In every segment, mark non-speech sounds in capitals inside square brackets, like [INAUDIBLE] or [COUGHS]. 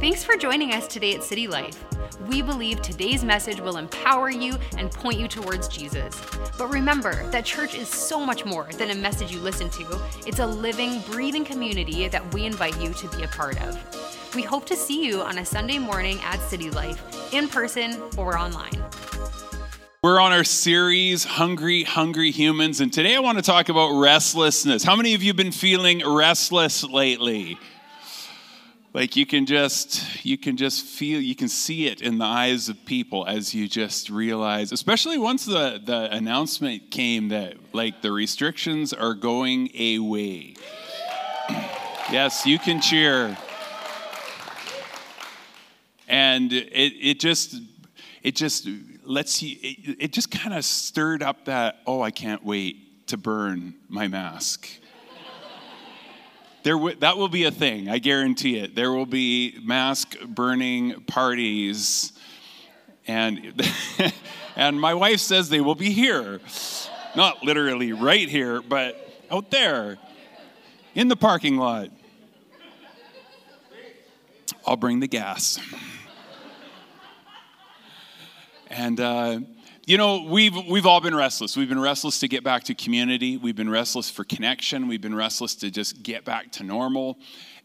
Thanks for joining us today at City Life. We believe today's message will empower you and point you towards Jesus. But remember that church is so much more than a message you listen to, it's a living, breathing community that we invite you to be a part of. We hope to see you on a Sunday morning at City Life, in person or online. We're on our series, Hungry, Hungry Humans, and today I want to talk about restlessness. How many of you have been feeling restless lately? Like you can just you can just feel you can see it in the eyes of people as you just realize especially once the the announcement came that like the restrictions are going away. [CLEARS THROAT] Yes you can cheer. And it it just it just lets you it, it just kind of stirred up that oh i can't wait to burn my mask there w- that will be a thing, I guarantee it. There will be mask burning parties. And, [LAUGHS] and my wife says they will be here. Not literally right here, but out there in the parking lot. I'll bring the gas. And, uh, you know, we've, we've all been restless. We've been restless to get back to community. We've been restless for connection. We've been restless to just get back to normal.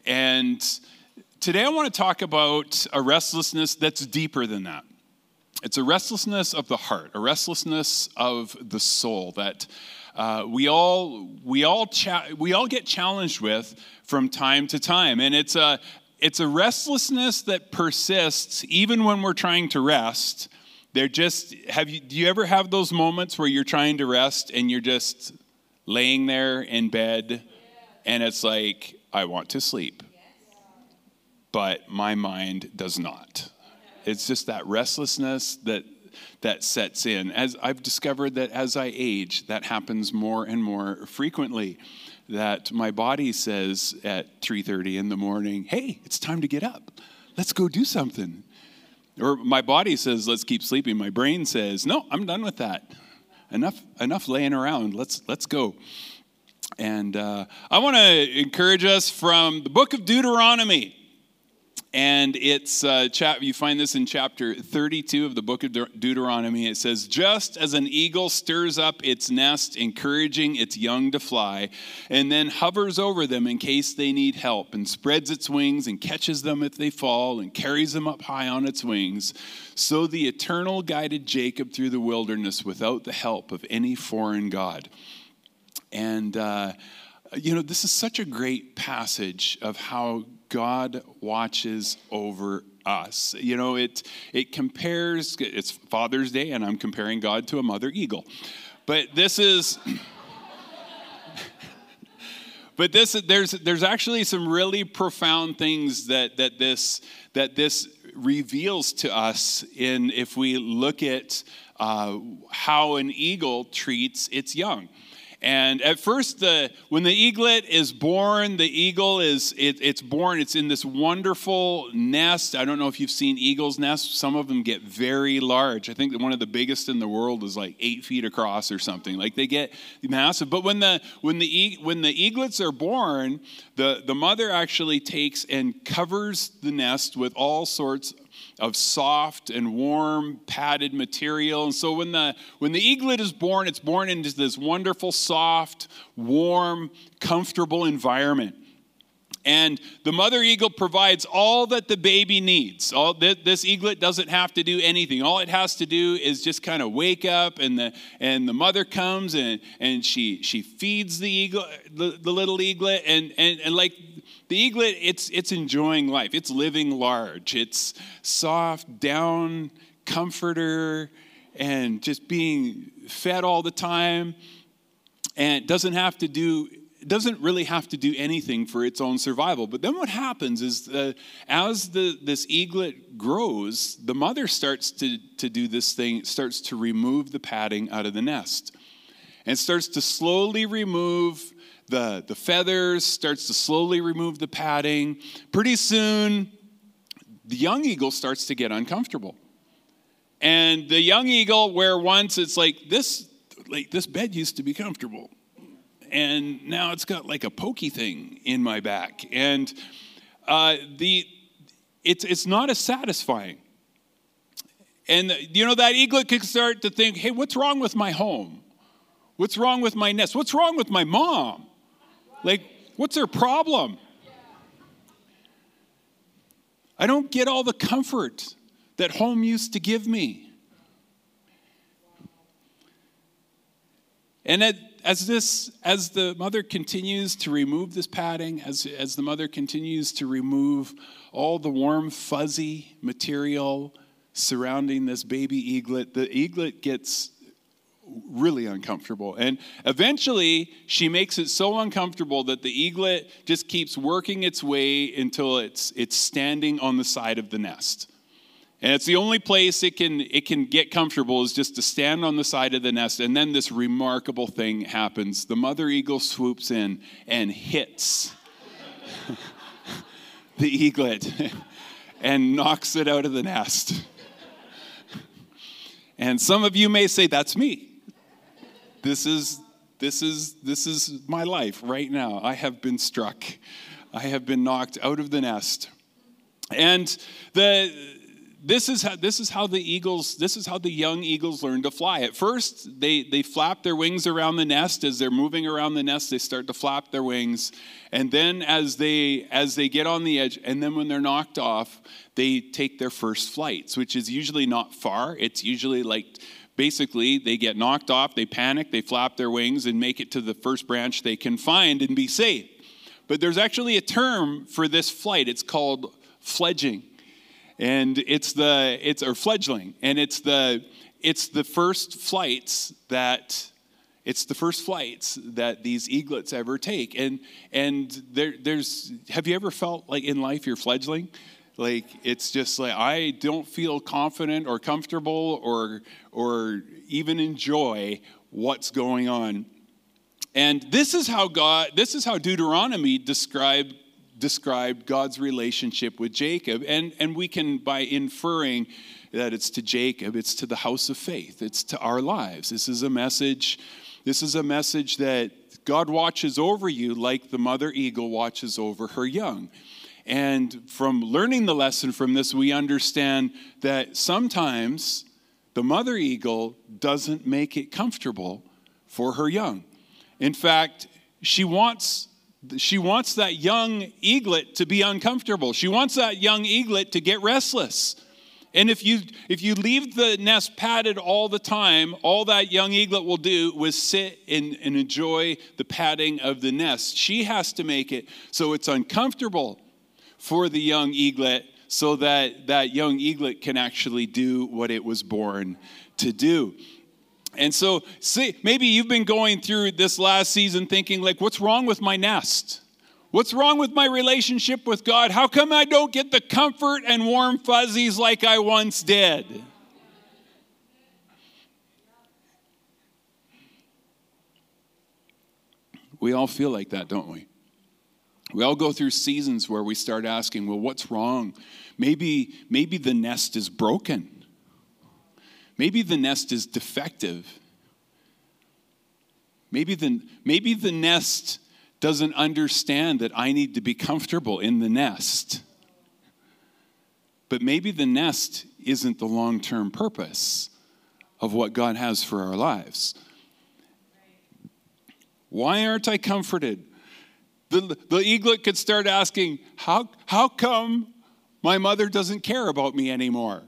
And today I want to talk about a restlessness that's deeper than that. It's a restlessness of the heart, a restlessness of the soul that uh, we all we all cha- we all get challenged with from time to time, and it's a it's a restlessness that persists even when we're trying to rest they're just, have you, do you ever have those moments where you're trying to rest and you're just laying there in bed and it's like, I want to sleep, but my mind does not. It's just that restlessness that that sets in. As I've discovered that as I age, that happens more and more frequently. That my body says at 3:30 in the morning, "Hey, it's time to get up. Let's go do something." Or my body says, let's keep sleeping. My brain says, no, I'm done with that. Enough, enough laying around. Let's, let's go. And uh, I want to encourage us from the book of Deuteronomy and it's uh, chap- you find this in chapter 32 of the book of De- deuteronomy. It says just as an eagle stirs up its nest encouraging its young to fly and then hovers over them in case they need help and spreads its wings and catches them if they fall and carries them up high on its wings so the eternal guided jacob through the wilderness without the help of any foreign god. And uh, you know this is such a great passage of how God watches over us. You know, it, it compares, it's Father's Day, and I'm comparing God to a mother eagle. But this is. [LAUGHS] but this there's there's actually some really profound things that that this that this reveals to us in if we look at uh, how an eagle treats its young and at first, the, when the eaglet is born, the eagle is it, it's born. It's in this wonderful nest. I don't know if you've seen eagles' nests. Some of them get very large. I think one of the biggest in the world is like eight feet across or something. Like they get massive. But when the when the when the eaglets are born, the the mother actually takes and covers the nest with all sorts of soft and warm padded material. And so when the when the eaglet is born, it's born into this wonderful, soft, warm, comfortable environment. And the mother eagle provides all that the baby needs. All this eaglet doesn't have to do anything. All it has to do is just kind of wake up, and the and the mother comes and and she she feeds the eagle, the, the little eaglet, and and and like the eaglet, it's, it's enjoying life. It's living large. It's soft, down, comforter, and just being fed all the time. And it doesn't have to do doesn't really have to do anything for its own survival. But then what happens is uh, as the, this eaglet grows, the mother starts to, to do this thing, starts to remove the padding out of the nest and starts to slowly remove the, the feathers, starts to slowly remove the padding. Pretty soon, the young eagle starts to get uncomfortable. And the young eagle, where once it's like this, like this bed used to be comfortable, and now it's got like a pokey thing in my back. And uh, the it's, it's not as satisfying. And you know, that eaglet could start to think, hey, what's wrong with my home? What's wrong with my nest? What's wrong with my mom? Like, what's her problem? I don't get all the comfort that home used to give me. And as this as the mother continues to remove this padding as, as the mother continues to remove all the warm fuzzy material surrounding this baby eaglet the eaglet gets really uncomfortable and eventually she makes it so uncomfortable that the eaglet just keeps working its way until it's it's standing on the side of the nest and it's the only place it can, it can get comfortable is just to stand on the side of the nest. And then this remarkable thing happens. The mother eagle swoops in and hits [LAUGHS] the eaglet [LAUGHS] and knocks it out of the nest. And some of you may say, That's me. This is, this is, this is my life right now. I have been struck, I have been knocked out of the nest. And the this is how this is how the eagles this is how the young eagles learn to fly. At first they they flap their wings around the nest. As they're moving around the nest they start to flap their wings. And then as they as they get on the edge and then when they're knocked off they take their first flights which is usually not far. It's usually like basically they get knocked off they panic they flap their wings and make it to the first branch they can find and be safe but there's actually a term for this flight. It's called fledging. And it's the it's or fledgling. And it's the it's the first flights that it's the first flights that these eaglets ever take. And and there there's have you ever felt like in life you're fledgling like it's just like i don't feel confident or comfortable or or even enjoy what's going on and this is how god this is how deuteronomy described described God's relationship with Jacob. And, and we can, by inferring that it's to Jacob, it's to the house of faith, it's to our lives. This is a message, this is a message that God watches over you like the mother eagle watches over her young. And from learning the lesson from this, we understand that sometimes the mother eagle doesn't make it comfortable for her young. In fact, she wants she wants that young eaglet to be uncomfortable. She wants that young eaglet to get restless. And if you if you leave the nest padded all the time, all that young eaglet will do was sit and, and enjoy the padding of the nest. She has to make it so it's uncomfortable for the young eaglet so that that young eaglet can actually do what it was born to do. And so, see, maybe you've been going through this last season thinking, like, what's wrong with my nest? What's wrong with my relationship with God? How come I don't get the comfort and warm fuzzies like I once did? We all feel like that, don't we? We all go through seasons where we start asking, well, what's wrong? Maybe, maybe the nest is broken. Maybe the nest is defective. Maybe the, maybe the nest doesn't understand that I need to be comfortable in the nest. But maybe the nest isn't the long term purpose of what God has for our lives. Why aren't I comforted? The, the eaglet could start asking, how, how come my mother doesn't care about me anymore?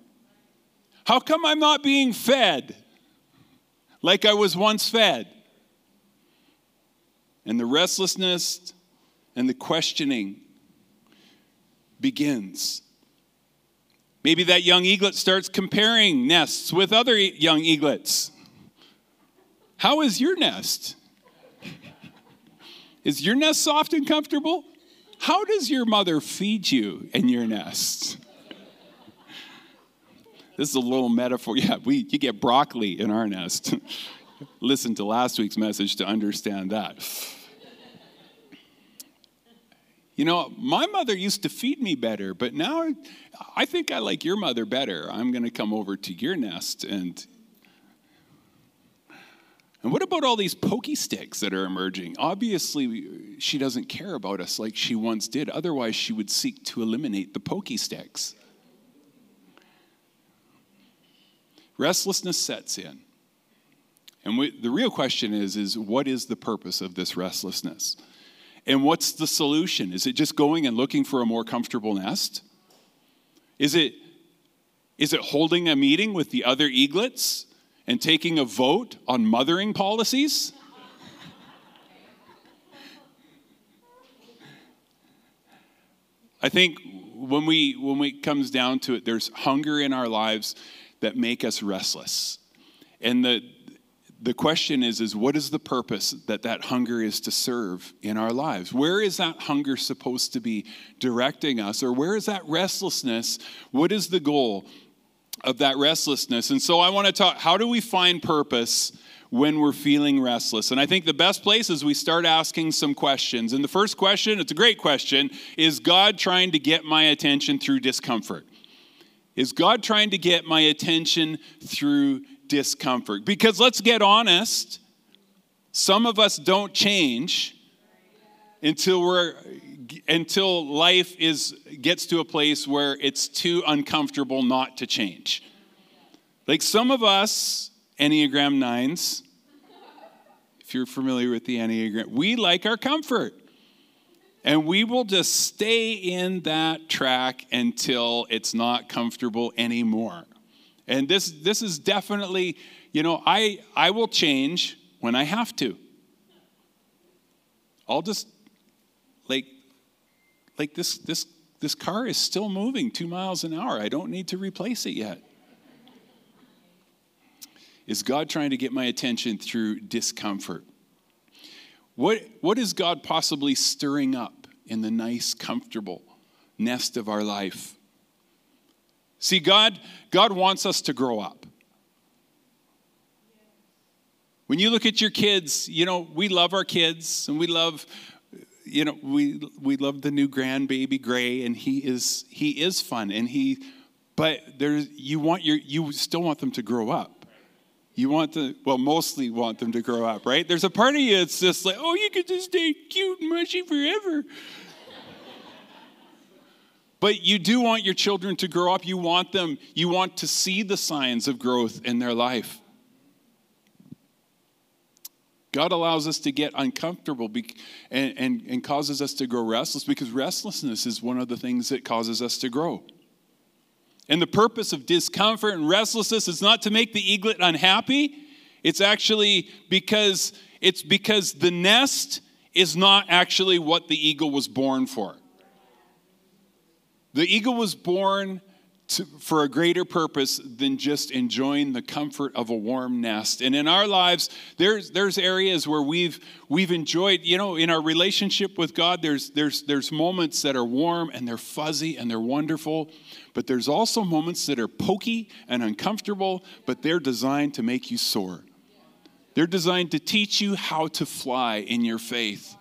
How come I'm not being fed like I was once fed? And the restlessness and the questioning begins. Maybe that young eaglet starts comparing nests with other young eaglets. How is your nest? Is your nest soft and comfortable? How does your mother feed you in your nest? This is a little metaphor. [LAUGHS] Yeah, we you get broccoli in our nest. [LAUGHS] Listen to last week's message to understand that. You know, my mother used to feed me better, but now I think I like your mother better. I'm going to come over to your nest and And what about all these pokey sticks that are emerging? Obviously, she doesn't care about us like she once did. Otherwise, she would seek to eliminate the pokey sticks. Restlessness sets in. And we, the real question is, is what is the purpose of this restlessness? And what's the solution? Is it just going and looking for a more comfortable nest? Is it, is it holding a meeting with the other eaglets and taking a vote on mothering policies? I think when we when it comes down to it, there's hunger in our lives that make us restless. And the the question is is what is the purpose that that hunger is to serve in our lives where is that hunger supposed to be directing us or where is that restlessness what is the goal of that restlessness. And so i want to talk how do we find purpose when we're feeling restless? And i think the best place is we start asking some questions. And the first question it's a great question is god trying to get my attention through discomfort? Is god trying to get my attention through discomfort. Because let's get honest, some of us don't change until we're until life is gets to a place where it's too uncomfortable not to change. Like some of us Enneagram 9s, if you're familiar with the Enneagram, we like our comfort. And we will just stay in that track until it's not comfortable anymore. And this, this is definitely, you know, I, I will change when I have to. I'll just, like this, this, this car is still moving two miles an hour. I don't need to replace it yet. Is God trying to get my attention through discomfort? What, what is God possibly stirring up in the nice, comfortable nest of our life? See, God, God wants us to grow up. When you look at your kids, you know, we love our kids and we love, you know, we we love the new grandbaby Gray, and he is he is fun and he but there's you want your you still want them to grow up. You want to, well, mostly want them to grow up, right? There's a part of you that's just like, oh, you could just stay cute and mushy forever. But you do want your children to grow up. You want them, you want to see the signs of growth in their life. God allows us to get uncomfortable and, and, and causes us to grow restless because restlessness is one of the things that causes us to grow. And the purpose of discomfort and restlessness is not to make the eaglet unhappy. It's actually because it's because the nest is not actually what the eagle was born for. The eagle was born to, for a greater purpose than just enjoying the comfort of a warm nest. And in our lives, there's, there's areas where we've, we've enjoyed, you know, in our relationship with God, there's, there's, there's moments that are warm and they're fuzzy and they're wonderful. But there's also moments that are pokey and uncomfortable, but they're designed to make you soar. They're designed to teach you how to fly in your faith.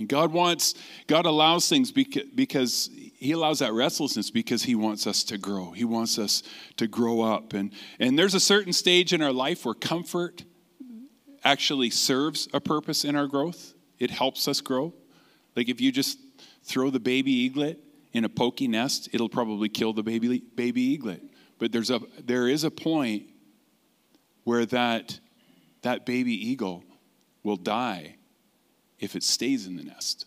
And God wants, God allows things because He allows that restlessness because He wants us to grow. He wants us to grow up. And, and there's a certain stage in our life where comfort actually serves a purpose in our growth, it helps us grow. Like if you just throw the baby eaglet in a pokey nest, it'll probably kill the baby, baby eaglet. But there's a, there is a point where that, that baby eagle will die if it stays in the nest.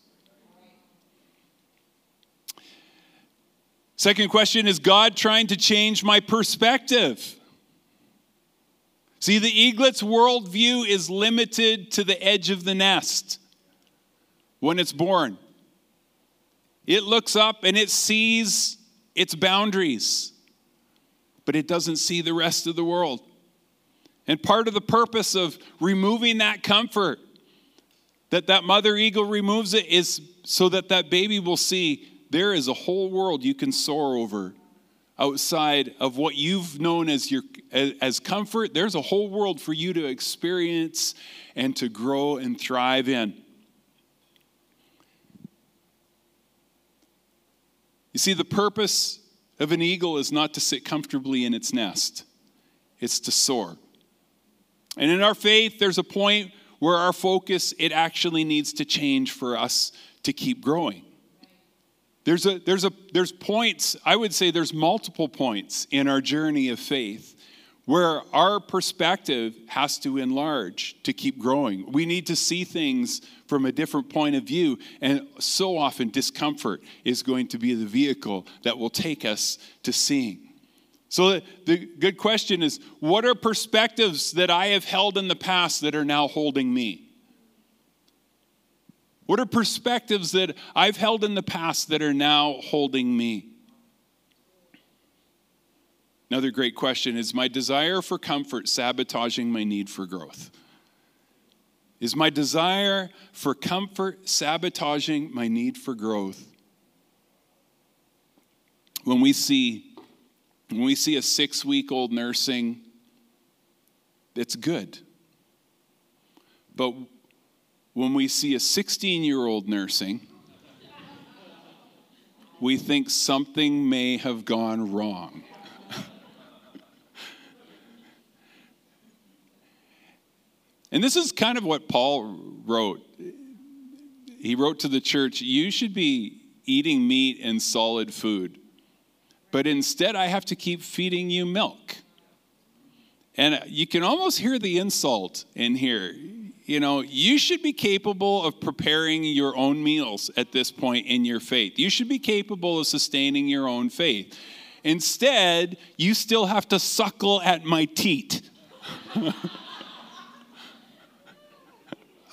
Second question is God trying to change my perspective? See, the eaglet's worldview is limited to the edge of the nest when it's born. It looks up and it sees its boundaries, but it doesn't see the rest of the world. And part of the purpose of removing that comfort that that mother eagle removes it is so that that baby will see there is a whole world you can soar over outside of what you've known as your as comfort there's a whole world for you to experience and to grow and thrive in you see the purpose of an eagle is not to sit comfortably in its nest it's to soar. And in our faith, there's a point where our focus, it actually needs to change for us to keep growing. There's, a, there's, a, there's points, I would say there's multiple points in our journey of faith where our perspective has to enlarge to keep growing. We need to see things from a different point of view, and so often discomfort is going to be the vehicle that will take us to seeing. So, the good question is what are perspectives that I have held in the past that are now holding me? What are perspectives that I've held in the past that are now holding me? Another great question is my desire for comfort sabotaging my need for growth? Is my desire for comfort sabotaging my need for growth? When we see when we see a 6-week-old nursing it's good. But when we see a 16-year-old nursing we think something may have gone wrong. [LAUGHS] And this is kind of what Paul wrote. He wrote to the church, You should be eating meat and solid food, but instead I have to keep feeding you milk. And you can almost hear the insult in here. You know, you should be capable of preparing your own meals at this point in your faith. You should be capable of sustaining your own faith. Instead, you still have to suckle at my teat. [LAUGHS]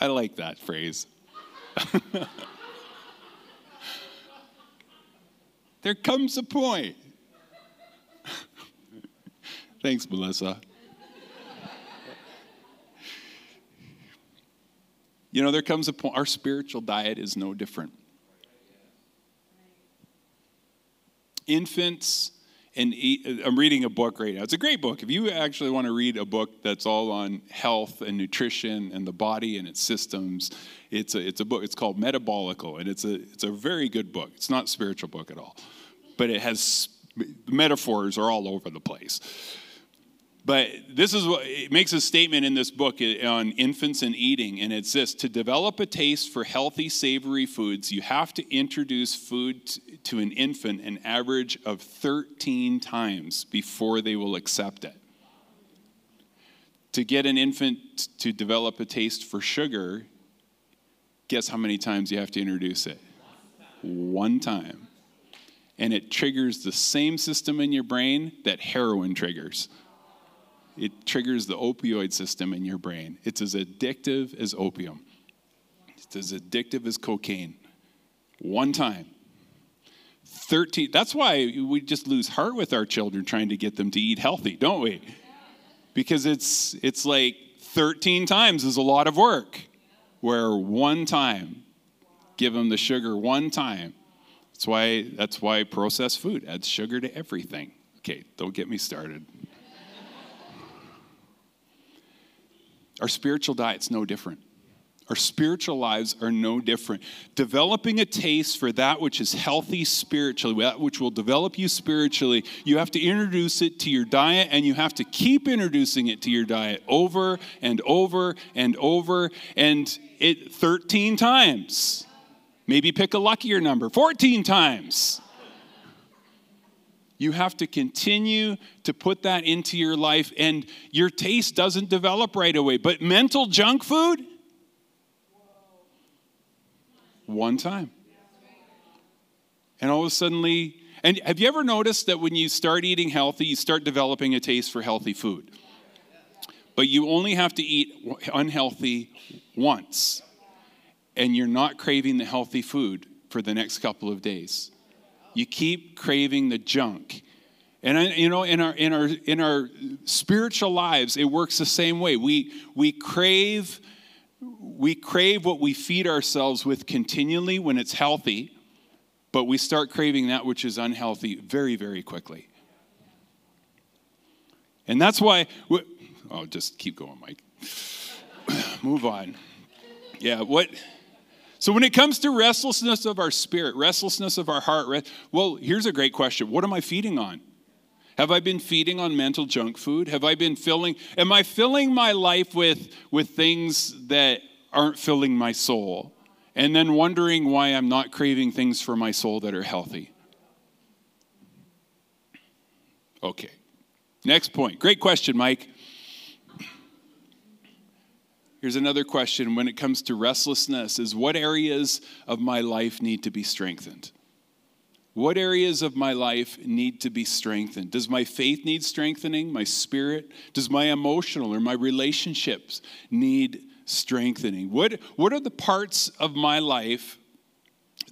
I like that phrase. [LAUGHS] there comes a point. [LAUGHS] Thanks, Melissa. You know, there comes a point, our spiritual diet is no different. Infants and I'm reading a book right now. It's a great book. If you actually want to read a book that's all on health and nutrition and the body and its systems, it's a, it's a book. It's called Metabolical, and it's a, it's a very good book. It's not a spiritual book at all, but it has metaphors are all over the place. But this is what it makes a statement in this book eh, on infants and eating, and it's this to develop a taste for healthy, savory foods, you have to introduce food to an infant an average of 13 times before they will accept it. To get an infant to develop a taste for sugar, guess how many times you have to introduce it? One time. And it triggers the same system in your brain that heroin triggers it triggers the opioid system in your brain. It's as addictive as opium, it's as addictive as cocaine. One time. 13 that's why we just lose heart with our children trying to get them to eat healthy don't we because it's it's like 13 times is a lot of work where one time give them the sugar one time that's why that's why processed food adds sugar to everything okay don't get me started Our spiritual diet's no different. Our spiritual lives are no different. Developing a taste for that which is healthy spiritually, that which will develop you spiritually, you have to introduce it to your diet and you have to keep introducing it to your diet over and over and over and it 13 times. Maybe pick a luckier number, 14 times. You have to continue to put that into your life, and your taste doesn't develop right away. But mental junk food, one time. And all of a sudden, and have you ever noticed that when you start eating healthy, you start developing a taste for healthy food? But you only have to eat unhealthy once, and you're not craving the healthy food for the next couple of days. You keep craving the junk. And uh, you know, in our in our in our spiritual lives, it works the same way. We we crave we crave what we feed ourselves with continually when it's healthy, but we start craving that which is unhealthy very, very quickly. And that's why, we, oh, just keep going, Mike. [COUGHS] Move on. Yeah, what? So, when it comes to restlessness of our spirit, restlessness of our heart, well, here's a great question What am I feeding on? Have I been feeding on mental junk food? Have I been filling, am I filling my life with, with things that aren't filling my soul? And then wondering why I'm not craving things for my soul that are healthy. Okay. Next point. Great question, Mike. Here's another question when it comes to restlessness is what areas of my life need to be strengthened? What areas of my life need to be strengthened? Does my faith need strengthening? My spirit? Does my emotional or my relationships need strengthening? What, what are the parts of my life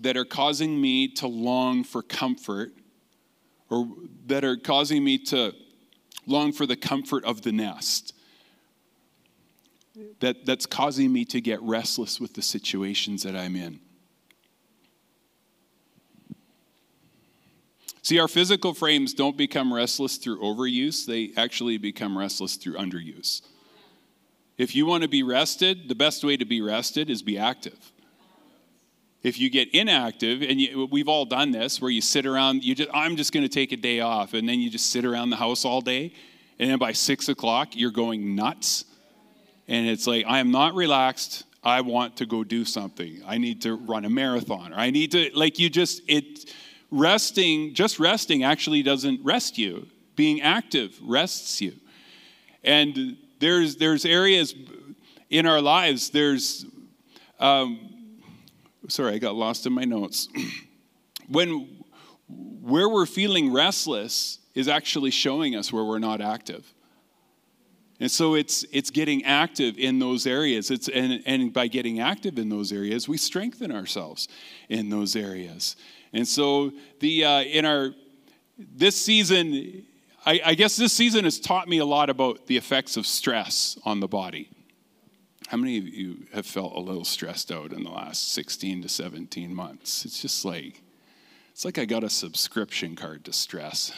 that are causing me to long for comfort or that are causing me to long for the comfort of the nest? That, that's causing me to get restless with the situations that I'm in. See, our physical frames don't become restless through overuse, they actually become restless through underuse. If you want to be rested, the best way to be rested is be active. If you get inactive, and you, we've all done this, where you sit around, you just, I'm just going to take a day off, and then you just sit around the house all day, and then by six o'clock, you're going nuts and it's like, I am not relaxed. I want to go do something. I need to run a marathon. Or I need to, like, you just, it, resting, just resting actually doesn't rest you. Being active rests you. And there's, there's areas in our lives, there's, um, sorry, I got lost in my notes. [CLEARS THROAT] when, where we're feeling restless is actually showing us where we're not active. And so it's, it's getting active in those areas. It's, and, and by getting active in those areas, we strengthen ourselves in those areas. And so the, uh, in our, this season, I, I guess this season has taught me a lot about the effects of stress on the body. How many of you have felt a little stressed out in the last 16 to 17 months? It's just like, it's like I got a subscription card to stress.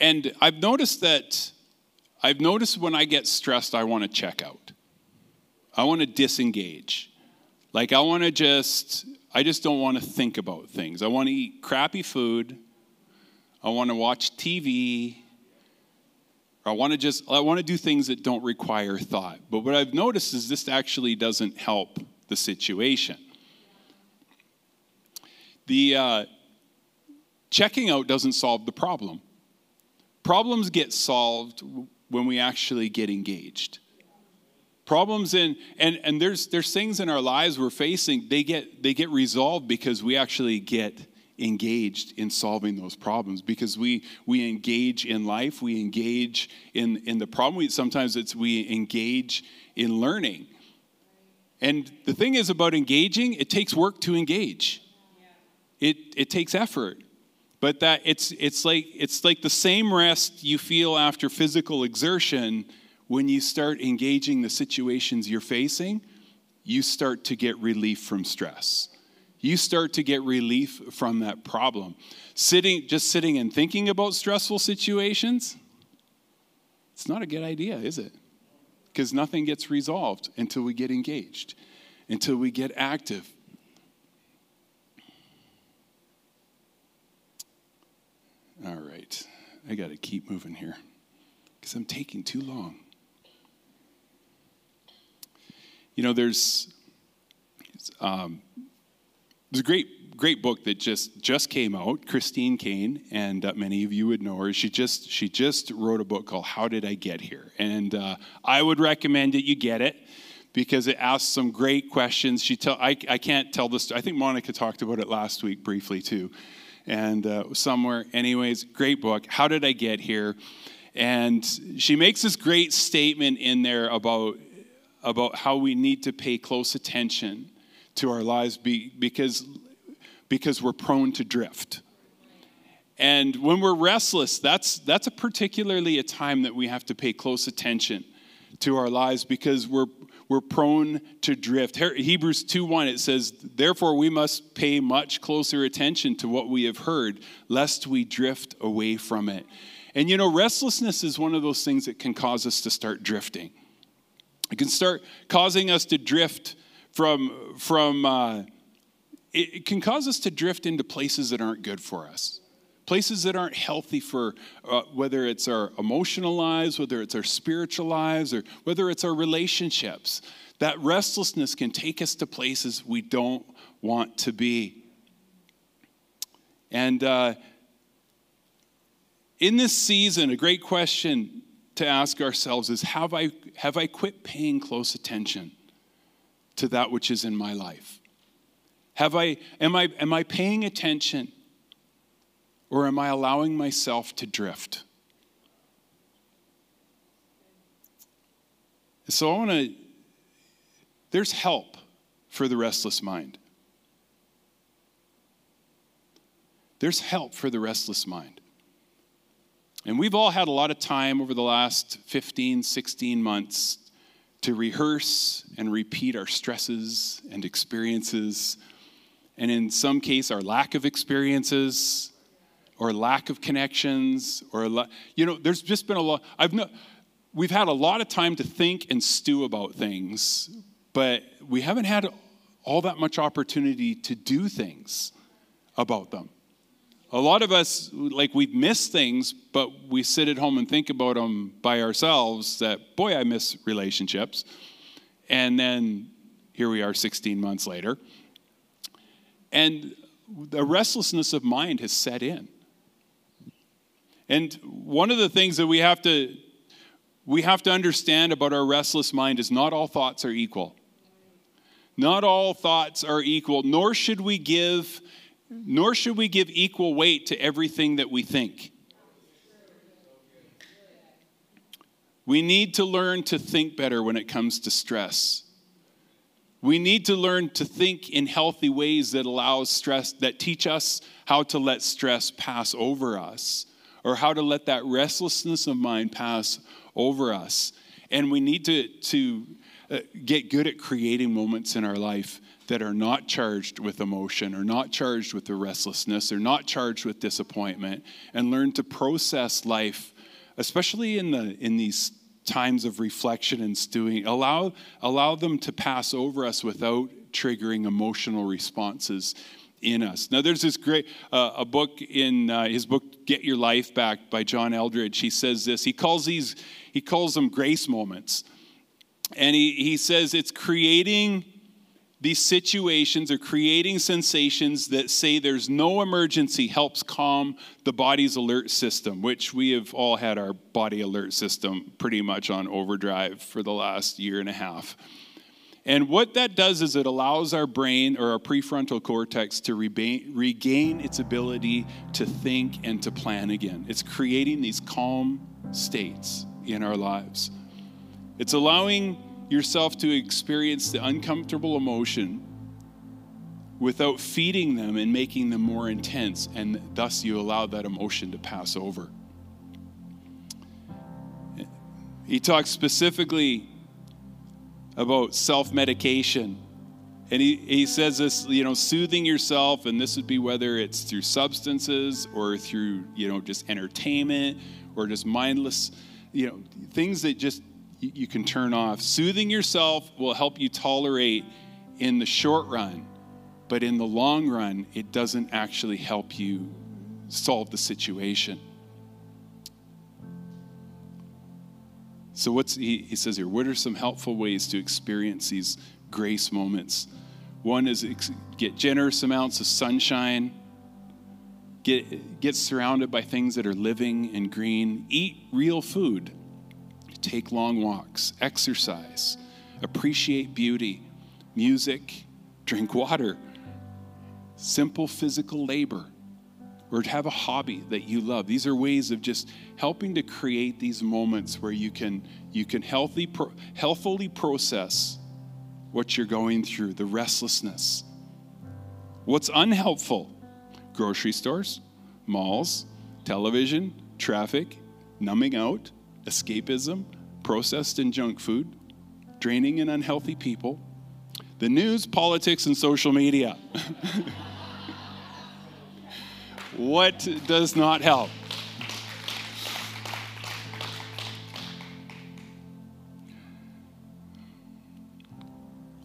And I've noticed that, I've noticed when I get stressed, I want to check out. I want to disengage. Like, I want to just, I just don't want to think about things. I want to eat crappy food. I want to watch TV. I want to just, I want to do things that don't require thought. But what I've noticed is this actually doesn't help the situation. The uh, checking out doesn't solve the problem. Problems get solved when we actually get engaged. Problems in and, and there's there's things in our lives we're facing, they get they get resolved because we actually get engaged in solving those problems because we we engage in life we engage in in the problem. We, sometimes it's we engage in learning. And the thing is about engaging it takes work to engage. It it takes effort but that it's it's like it's like the same rest you feel after physical exertion when you start engaging the situations you're facing you start to get relief from stress. You start to get relief from that problem. Sitting just sitting and thinking about stressful situations it's not a good idea is it? Because nothing gets resolved until we get engaged until we get active All right. I got to keep moving here because I'm taking too long. You know, there's um, there's a great great book that just just came out. Christine Caine, and uh, many of you would know her. She just she just wrote a book called "How Did I Get Here," and uh, I would recommend that you get it because it asks some great questions. She tell I, I can't tell this. I think Monica talked about it last week briefly too and uh, somewhere. Anyways, great book. How did I get here? And she makes this great statement in there about, about how we need to pay close attention to our lives be, because, because we're prone to drift. And when we're restless, that's, that's a particularly a time that we have to pay close attention to our lives because we're, we're prone to drift. Hebrews 2:1 it says, "Therefore we must pay much closer attention to what we have heard, lest we drift away from it." And you know, restlessness is one of those things that can cause us to start drifting. It can start causing us to drift from from uh, it, it can cause us to drift into places that aren't good for us places that aren't healthy for uh, whether it's our emotional lives, whether it's our spiritual lives, or whether it's our relationships. That restlessness can take us to places we don't want to be. And uh, in this season, a great question to ask ourselves is have I, have I quit paying close attention to that which is in my life? Have I, am, I, am I paying attention or am I allowing myself to drift? So I want to, there's help for the restless mind. There's help for the restless mind. And we've all had a lot of time over the last 15, 16 months to rehearse and repeat our stresses and experiences, and in some case, our lack of experiences or lack of connections or you know there's just been a lot i've no, we've had a lot of time to think and stew about things but we haven't had all that much opportunity to do things about them. A lot of us like we've missed things but we sit at home and think about them by ourselves that boy i miss relationships. And then here we are 16 months later. And the restlessness of mind has set in and one of the things that we have to we have to understand about our restless mind is not all thoughts are equal. Not all thoughts are equal, nor should we give nor should we give equal weight to everything that we think. We need to learn to think better when it comes to stress. We need to learn to think in healthy ways that allows stress that teach us how to let stress pass over us or how to let that restlessness of mind pass over us. And we need to, to uh, get good at creating moments in our life that are not charged with emotion or not charged with the restlessness or not charged with disappointment and learn to process life especially in the in these times of reflection and stewing allow allow them to pass over us without triggering emotional responses in us. Now, there's this great uh, a book in uh, his book "Get Your Life Back" by John Eldredge. He says this. He calls these he calls them grace moments, and he he says it's creating these situations or creating sensations that say there's no emergency helps calm the body's alert system, which we have all had our body alert system pretty much on overdrive for the last year and a half. And what that does is it allows our brain or our prefrontal cortex to regain its ability to think and to plan again. It's creating these calm states in our lives. It's allowing yourself to experience the uncomfortable emotion without feeding them and making them more intense, and thus you allow that emotion to pass over. He talks specifically about self medication. And he, he says this, you know, soothing yourself, and this would be whether it's through substances or through, you know, just entertainment or just mindless, you know, things that just you, you can turn off. Soothing yourself will help you tolerate in the short run, but in the long run, it doesn't actually help you solve the situation. So, what's he, he says here? What are some helpful ways to experience these grace moments? One is get generous amounts of sunshine, get, get surrounded by things that are living and green, eat real food, take long walks, exercise, appreciate beauty, music, drink water, simple physical labor or to have a hobby that you love. These are ways of just helping to create these moments where you can you can healthy pro, healthfully process what you're going through, the restlessness. What's unhelpful? Grocery stores, malls, television, traffic, numbing out, escapism, processed and junk food, draining and unhealthy people, the news, politics, and social media. [LAUGHS] What does not help?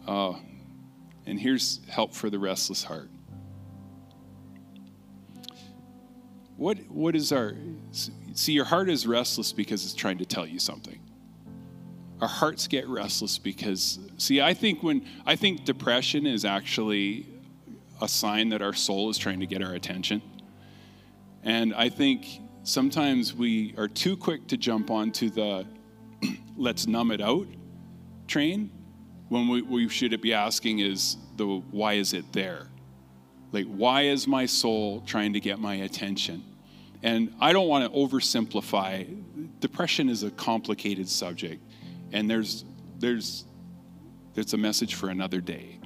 Oh, and here's help for the restless heart. What, what is our. See, your heart is restless because it's trying to tell you something our hearts get restless because see i think when i think depression is actually a sign that our soul is trying to get our attention and i think sometimes we are too quick to jump onto the [CLEARS THROAT] let's numb it out train when we, we should be asking is the why is it there? Like why is my soul trying to get my attention? And i don't want to oversimplify. Depression is a complicated subject and there's there's there's a message for another day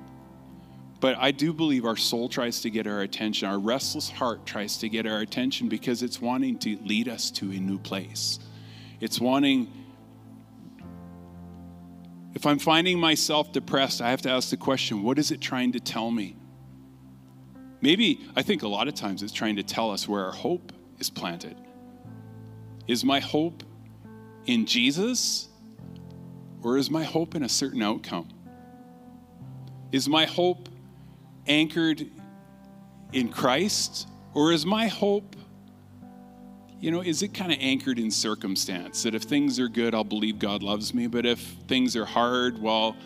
but i do believe our soul tries to get our attention. Our restless heart tries to get our attention because it's wanting to lead us to a new place. It's wanting if i'm finding myself depressed i have to ask the question what is it trying to tell me? Maybe i think a lot of times it's trying to tell us where our hope is planted. Is my hope in jesus or is my hope in a certain outcome? Is my hope anchored in Christ? Or is my hope, you know, is it kind of anchored in circumstance? That if things are good, I'll believe God loves me. But if things are hard, well,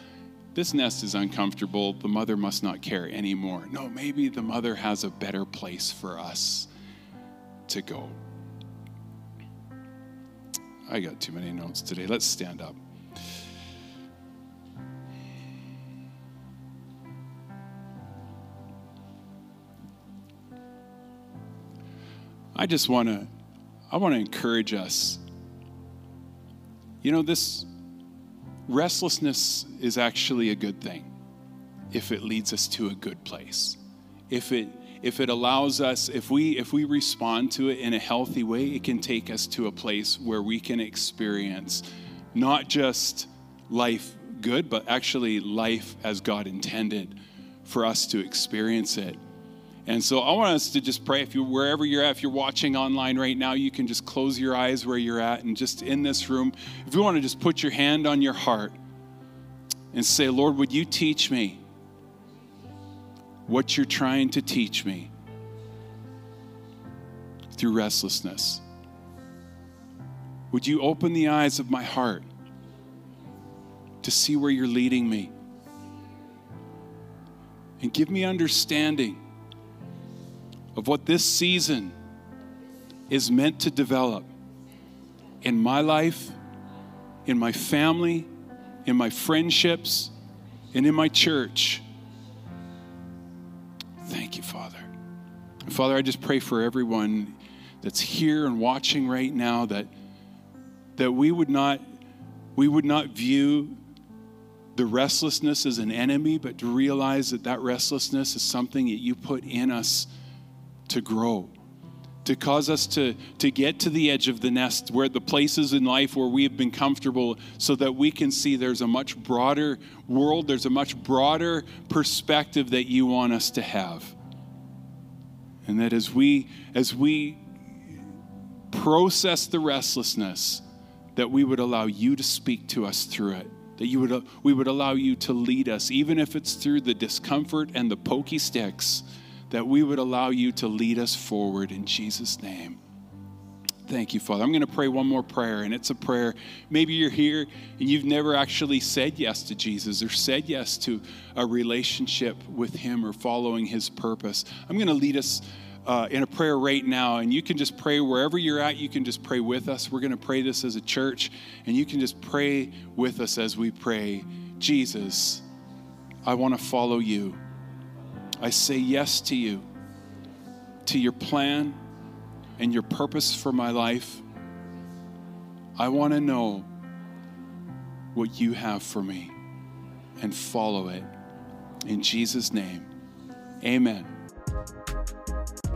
this nest is uncomfortable. The mother must not care anymore. No, maybe the mother has a better place for us to go. I got too many notes today. Let's stand up. I just want to I want to encourage us. You know this restlessness is actually a good thing if it leads us to a good place. If it if it allows us if we if we respond to it in a healthy way, it can take us to a place where we can experience not just life good, but actually life as God intended for us to experience it. And so I want us to just pray. If you wherever you're at, if you're watching online right now, you can just close your eyes where you're at and just in this room. If you want to just put your hand on your heart and say, Lord, would you teach me what you're trying to teach me through restlessness? Would you open the eyes of my heart to see where you're leading me? And give me understanding of what this season is meant to develop in my life, in my family, in my friendships, and in my church. Thank you, Father. Father, I just pray for everyone that's here and watching right now that, that we would not we would not view the restlessness as an enemy, but to realize that that restlessness is something that you put in us to grow, to cause us to, to get to the edge of the nest, where the places in life where we have been comfortable, so that we can see there's a much broader world, there's a much broader perspective that you want us to have. And that as we, as we process the restlessness, that we would allow you to speak to us through it that you would we would allow you to lead us even if it's through the discomfort and the pokey sticks that we would allow you to lead us forward in Jesus' name. Thank you, Father. I'm going to pray one more prayer, and it's a prayer. Maybe you're here and you've never actually said yes to Jesus or said yes to a relationship with Him or following His purpose. I'm going to lead us uh, in a prayer right now, and you can just pray wherever you're at. You can just pray with us. We're going to pray this as a church, and you can just pray with us as we pray Jesus, I want to follow you. I say yes to you, to your plan and your purpose for my life. I want to know what you have for me and follow it. In Jesus' name, amen.